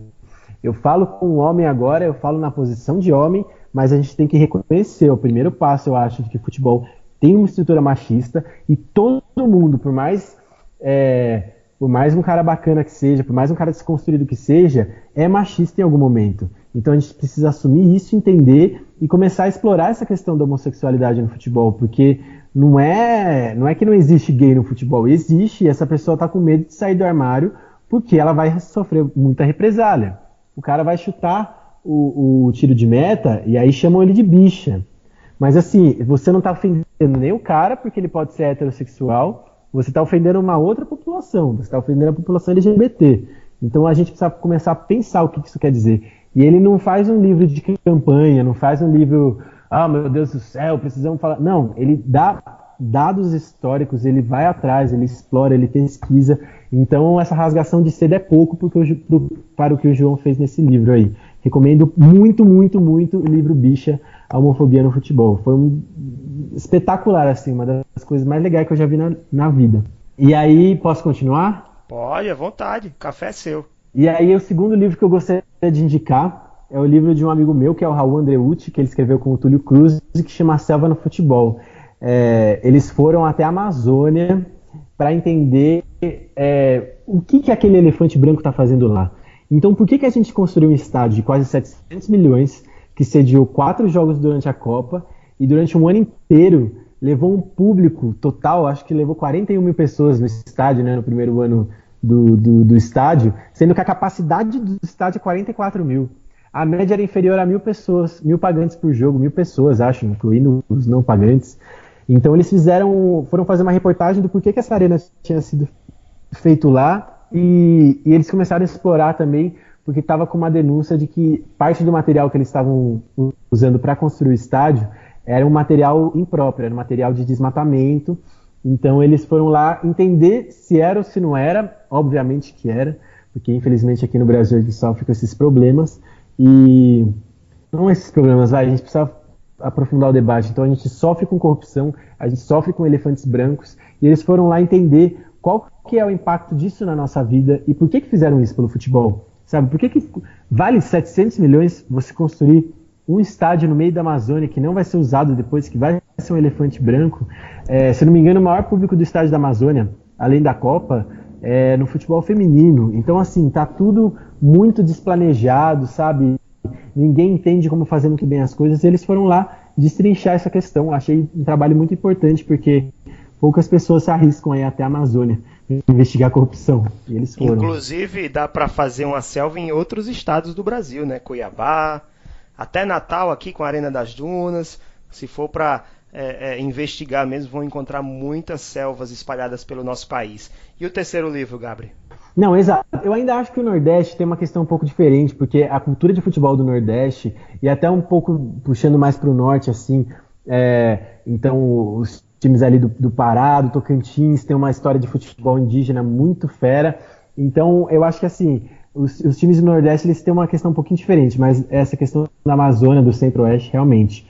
Speaker 3: Eu falo com um homem agora, eu falo na posição de homem, mas a gente tem que reconhecer, o primeiro passo, eu acho, de que futebol tem uma estrutura machista e todo mundo, por mais é, por mais um cara bacana que seja, por mais um cara desconstruído que seja, é machista em algum momento. Então a gente precisa assumir isso, entender e começar a explorar essa questão da homossexualidade no futebol, porque não é, não é que não existe gay no futebol, existe e essa pessoa está com medo de sair do armário porque ela vai sofrer muita represália. O cara vai chutar o, o tiro de meta e aí chamam ele de bicha. Mas assim, você não está ofendendo nem o cara, porque ele pode ser heterossexual, você está ofendendo uma outra população, você está ofendendo a população LGBT. Então a gente precisa começar a pensar o que isso quer dizer. E ele não faz um livro de campanha, não faz um livro, ah, meu Deus do céu, precisamos falar. Não, ele dá dados históricos, ele vai atrás, ele explora, ele pesquisa. Então essa rasgação de seda é pouco porque, para o que o João fez nesse livro aí. Recomendo muito, muito, muito o livro Bicha, a homofobia no futebol. Foi um espetacular, assim, uma das coisas mais legais que eu já vi na, na vida. E aí, posso continuar?
Speaker 2: Pode, à vontade. O café é seu.
Speaker 3: E aí, o segundo livro que eu gostaria de indicar é o livro de um amigo meu, que é o Raul Andreucci, que ele escreveu com o Túlio Cruz, que chama Selva no Futebol. É, eles foram até a Amazônia para entender é, o que, que aquele elefante branco está fazendo lá. Então, por que, que a gente construiu um estádio de quase 700 milhões que sediou quatro jogos durante a Copa e durante um ano inteiro levou um público total, acho que levou 41 mil pessoas no estádio, né, no primeiro ano do, do, do estádio, sendo que a capacidade do estádio é 44 mil. A média era inferior a mil pessoas, mil pagantes por jogo, mil pessoas, acho, incluindo os não pagantes. Então eles fizeram, foram fazer uma reportagem do porquê que essa arena tinha sido feito lá e, e eles começaram a explorar também porque estava com uma denúncia de que parte do material que eles estavam usando para construir o estádio era um material impróprio, era um material de desmatamento. Então eles foram lá entender se era ou se não era, obviamente que era, porque infelizmente aqui no Brasil a gente sofre com esses problemas. E não esses problemas, a gente precisa aprofundar o debate. Então a gente sofre com corrupção, a gente sofre com elefantes brancos, e eles foram lá entender qual que é o impacto disso na nossa vida e por que, que fizeram isso pelo futebol. Sabe, por que, que vale 700 milhões você construir um estádio no meio da Amazônia que não vai ser usado depois, que vai ser um elefante branco. É, se não me engano, o maior público do estádio da Amazônia, além da Copa, é no futebol feminino. Então, assim, tá tudo muito desplanejado, sabe? Ninguém entende como fazer muito bem as coisas. Eles foram lá destrinchar essa questão. Achei um trabalho muito importante, porque poucas pessoas se arriscam aí até a Amazônia investigar a corrupção. E eles foram.
Speaker 2: Inclusive, dá para fazer uma selva em outros estados do Brasil, né? Cuiabá, até Natal aqui com a Arena das Dunas. Se for para é, é, investigar mesmo, vão encontrar muitas selvas espalhadas pelo nosso país. E o terceiro livro, Gabriel?
Speaker 3: Não, exato. Eu ainda acho que o Nordeste tem uma questão um pouco diferente, porque a cultura de futebol do Nordeste, e até um pouco puxando mais para o Norte, assim, é, então os times ali do, do Pará, do Tocantins, tem uma história de futebol indígena muito fera. Então, eu acho que assim, os, os, times do Nordeste eles têm uma questão um pouquinho diferente, mas essa questão da Amazônia, do Centro-Oeste, realmente.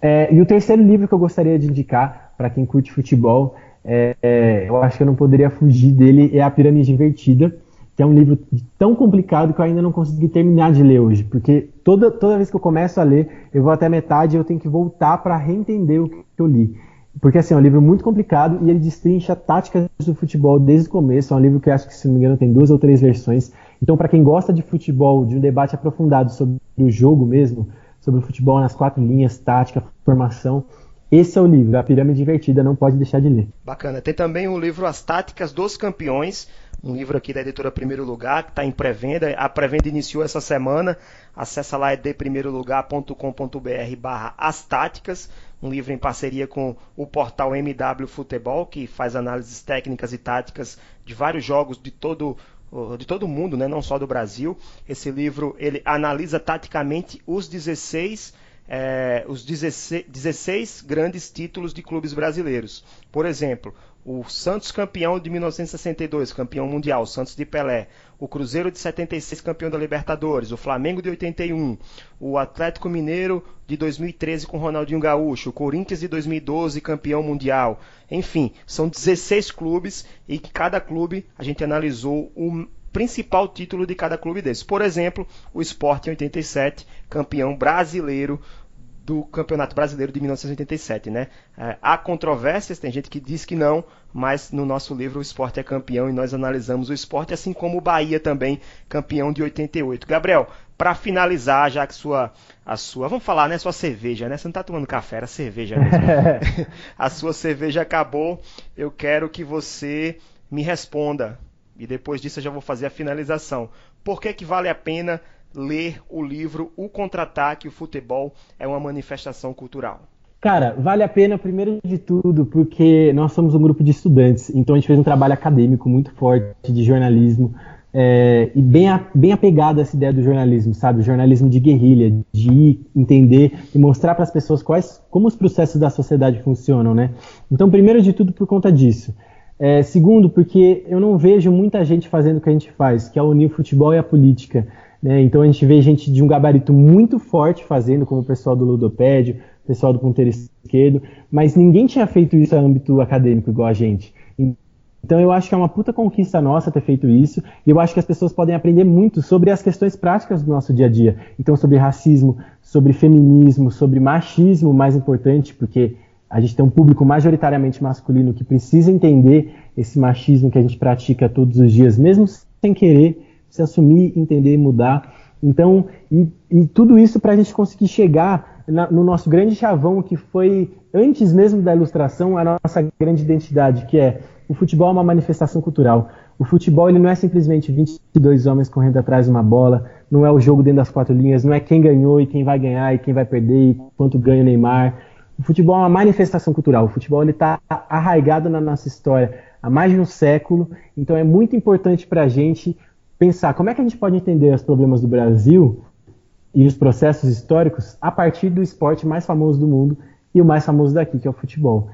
Speaker 3: É, e o terceiro livro que eu gostaria de indicar para quem curte futebol, é, é, eu acho que eu não poderia fugir dele, é A Pirâmide Invertida, que é um livro tão complicado que eu ainda não consegui terminar de ler hoje, porque toda, toda vez que eu começo a ler, eu vou até metade e eu tenho que voltar para reentender o que eu li. Porque assim, é um livro muito complicado e ele destrincha táticas do futebol desde o começo. É um livro que acho que, se não me engano, tem duas ou três versões. Então, para quem gosta de futebol, de um debate aprofundado sobre o jogo mesmo, sobre o futebol nas quatro linhas, tática, formação, esse é o livro, A Pirâmide Invertida, não pode deixar de ler.
Speaker 2: Bacana. Tem também o livro As Táticas dos Campeões, um livro aqui da editora Primeiro Lugar, que está em pré-venda. A pré-venda iniciou essa semana. Acesse lá é deprimeirolugar.com.br barra As Táticas, um livro em parceria com o portal MW Futebol, que faz análises técnicas e táticas de vários jogos de todo de todo mundo, né? não só do Brasil. Esse livro ele analisa taticamente os 16 é, os 16, 16 grandes títulos de clubes brasileiros. Por exemplo, o Santos campeão de 1962, campeão mundial, Santos de Pelé, o Cruzeiro de 76, campeão da Libertadores, o Flamengo de 81, o Atlético Mineiro de 2013 com Ronaldinho Gaúcho, o Corinthians de 2012, campeão mundial. Enfim, são 16 clubes e cada clube a gente analisou o principal título de cada clube desses. Por exemplo, o Sport em 87, campeão brasileiro do Campeonato Brasileiro de 1987, né? É, há controvérsias, tem gente que diz que não, mas no nosso livro o esporte é campeão e nós analisamos o esporte, assim como o Bahia também, campeão de 88. Gabriel, para finalizar, já que sua, a sua, vamos falar, né, sua cerveja, né? Você não está tomando café, era cerveja mesmo. <laughs> a sua cerveja acabou, eu quero que você me responda. E depois disso eu já vou fazer a finalização. Por que que vale a pena ler o livro O Contra-Ataque, o Futebol é uma manifestação cultural?
Speaker 3: Cara, vale a pena, primeiro de tudo, porque nós somos um grupo de estudantes, então a gente fez um trabalho acadêmico muito forte de jornalismo, é, e bem, a, bem apegado a essa ideia do jornalismo, sabe? O jornalismo de guerrilha, de entender e mostrar para as pessoas quais, como os processos da sociedade funcionam, né? Então, primeiro de tudo, por conta disso. É, segundo, porque eu não vejo muita gente fazendo o que a gente faz, que é unir o futebol e a política. Né? Então a gente vê gente de um gabarito muito forte fazendo, como o pessoal do ludopédio, o pessoal do ponteiro esquerdo, mas ninguém tinha feito isso a âmbito acadêmico igual a gente. Então eu acho que é uma puta conquista nossa ter feito isso, e eu acho que as pessoas podem aprender muito sobre as questões práticas do nosso dia a dia. Então sobre racismo, sobre feminismo, sobre machismo, mais importante, porque a gente tem um público majoritariamente masculino que precisa entender esse machismo que a gente pratica todos os dias, mesmo sem querer se assumir, entender e mudar. Então, e, e tudo isso para a gente conseguir chegar na, no nosso grande chavão, que foi, antes mesmo da ilustração, a nossa grande identidade, que é o futebol é uma manifestação cultural. O futebol ele não é simplesmente 22 homens correndo atrás de uma bola, não é o jogo dentro das quatro linhas, não é quem ganhou e quem vai ganhar e quem vai perder e quanto ganha o Neymar. O futebol é uma manifestação cultural. O futebol está arraigado na nossa história há mais de um século, então é muito importante para a gente pensar como é que a gente pode entender os problemas do Brasil e os processos históricos a partir do esporte mais famoso do mundo e o mais famoso daqui, que é o futebol.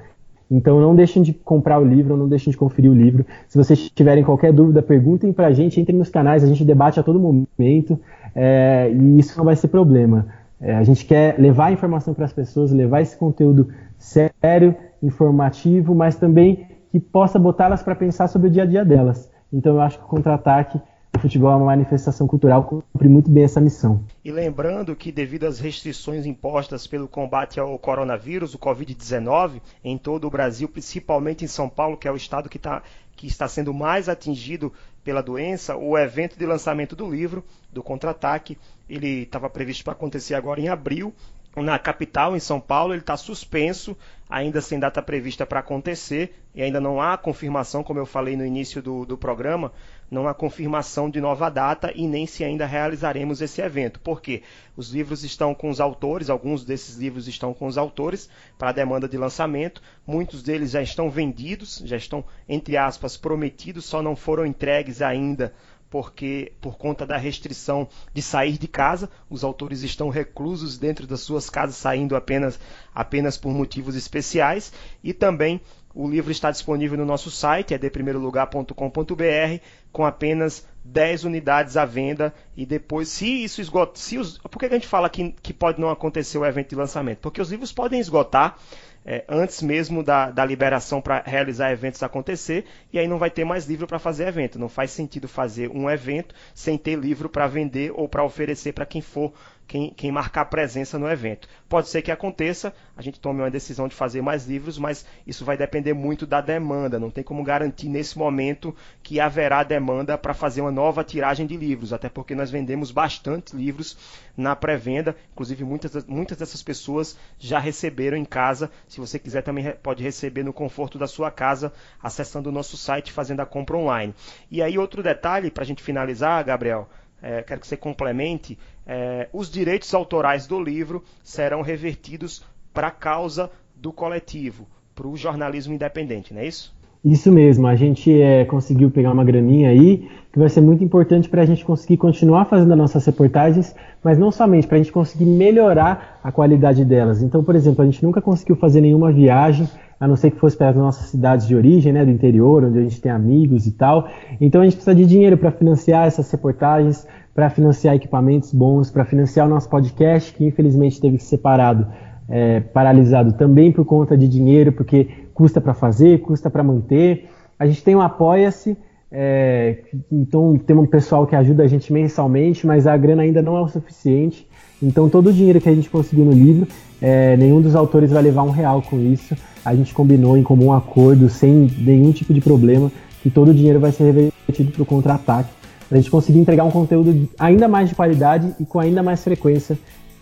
Speaker 3: Então não deixem de comprar o livro, não deixem de conferir o livro. Se vocês tiverem qualquer dúvida, perguntem para a gente, entrem nos canais, a gente debate a todo momento é, e isso não vai ser problema. É, a gente quer levar a informação para as pessoas, levar esse conteúdo sério, informativo, mas também que possa botá-las para pensar sobre o dia a dia delas. Então eu acho que o contra-ataque o futebol é uma manifestação cultural, cumpre muito bem essa missão.
Speaker 2: E lembrando que, devido às restrições impostas pelo combate ao coronavírus, o Covid-19, em todo o Brasil, principalmente em São Paulo, que é o estado que, tá, que está sendo mais atingido pela doença, o evento de lançamento do livro, do Contra-Ataque, ele estava previsto para acontecer agora em abril, na capital, em São Paulo, ele está suspenso, ainda sem data prevista para acontecer, e ainda não há confirmação, como eu falei no início do, do programa, não há confirmação de nova data e nem se ainda realizaremos esse evento. Por quê? Os livros estão com os autores, alguns desses livros estão com os autores para demanda de lançamento, muitos deles já estão vendidos, já estão, entre aspas, prometidos, só não foram entregues ainda porque por conta da restrição de sair de casa, os autores estão reclusos dentro das suas casas, saindo apenas, apenas por motivos especiais, e também o livro está disponível no nosso site, é deprimeirolugar.com.br, com apenas 10 unidades à venda e depois, se isso esgota, se os, por que a gente fala que, que pode não acontecer o evento de lançamento? Porque os livros podem esgotar é, antes mesmo da, da liberação para realizar eventos acontecer, e aí não vai ter mais livro para fazer evento. Não faz sentido fazer um evento sem ter livro para vender ou para oferecer para quem for quem, quem marcar presença no evento. Pode ser que aconteça, a gente tome uma decisão de fazer mais livros, mas isso vai depender muito da demanda. Não tem como garantir nesse momento que haverá demanda para fazer uma nova tiragem de livros, até porque nós vendemos bastante livros na pré-venda. Inclusive, muitas, muitas dessas pessoas já receberam em casa. Se você quiser, também pode receber no conforto da sua casa, acessando o nosso site, fazendo a compra online. E aí, outro detalhe, para a gente finalizar, Gabriel é, quero que você complemente, é, os direitos autorais do livro serão revertidos para a causa do coletivo, para o jornalismo independente, não é isso?
Speaker 3: Isso mesmo, a gente é, conseguiu pegar uma graninha aí, que vai ser muito importante para a gente conseguir continuar fazendo as nossas reportagens, mas não somente, para a gente conseguir melhorar a qualidade delas. Então, por exemplo, a gente nunca conseguiu fazer nenhuma viagem a não ser que fosse para as nossas cidades de origem, né, do interior, onde a gente tem amigos e tal. Então a gente precisa de dinheiro para financiar essas reportagens, para financiar equipamentos bons, para financiar o nosso podcast, que infelizmente teve que ser parado, é, paralisado também por conta de dinheiro, porque custa para fazer, custa para manter. A gente tem um Apoia-se, é, então tem um pessoal que ajuda a gente mensalmente, mas a grana ainda não é o suficiente. Então todo o dinheiro que a gente conseguiu no livro, é, nenhum dos autores vai levar um real com isso a gente combinou em comum acordo, sem nenhum tipo de problema, que todo o dinheiro vai ser revertido para o contra-ataque, para a gente conseguir entregar um conteúdo ainda mais de qualidade e com ainda mais frequência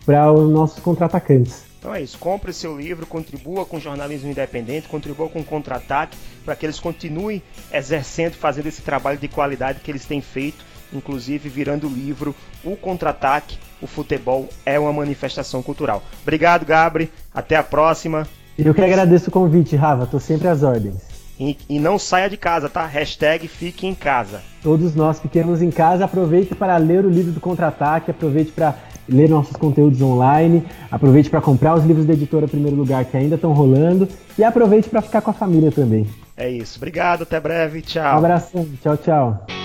Speaker 3: para os nossos contra-atacantes.
Speaker 2: Então é isso, compre seu livro, contribua com o jornalismo independente, contribua com o contra-ataque, para que eles continuem exercendo, fazendo esse trabalho de qualidade que eles têm feito, inclusive virando o livro O Contra-Ataque, o futebol é uma manifestação cultural. Obrigado, Gabri, até a próxima.
Speaker 3: Eu que agradeço o convite, Rafa. Tô sempre às ordens.
Speaker 2: E, e, não saia de casa, tá? Hashtag fique em casa.
Speaker 3: Todos nós fiquemos em casa. Aproveite para ler o livro do Contra-Ataque, aproveite para ler nossos conteúdos online, aproveite para comprar os livros da editora Primeiro Lugar que ainda estão rolando e aproveite para ficar com a família também.
Speaker 2: É isso. Obrigado, até breve. Tchau.
Speaker 3: Um abração. Tchau, tchau.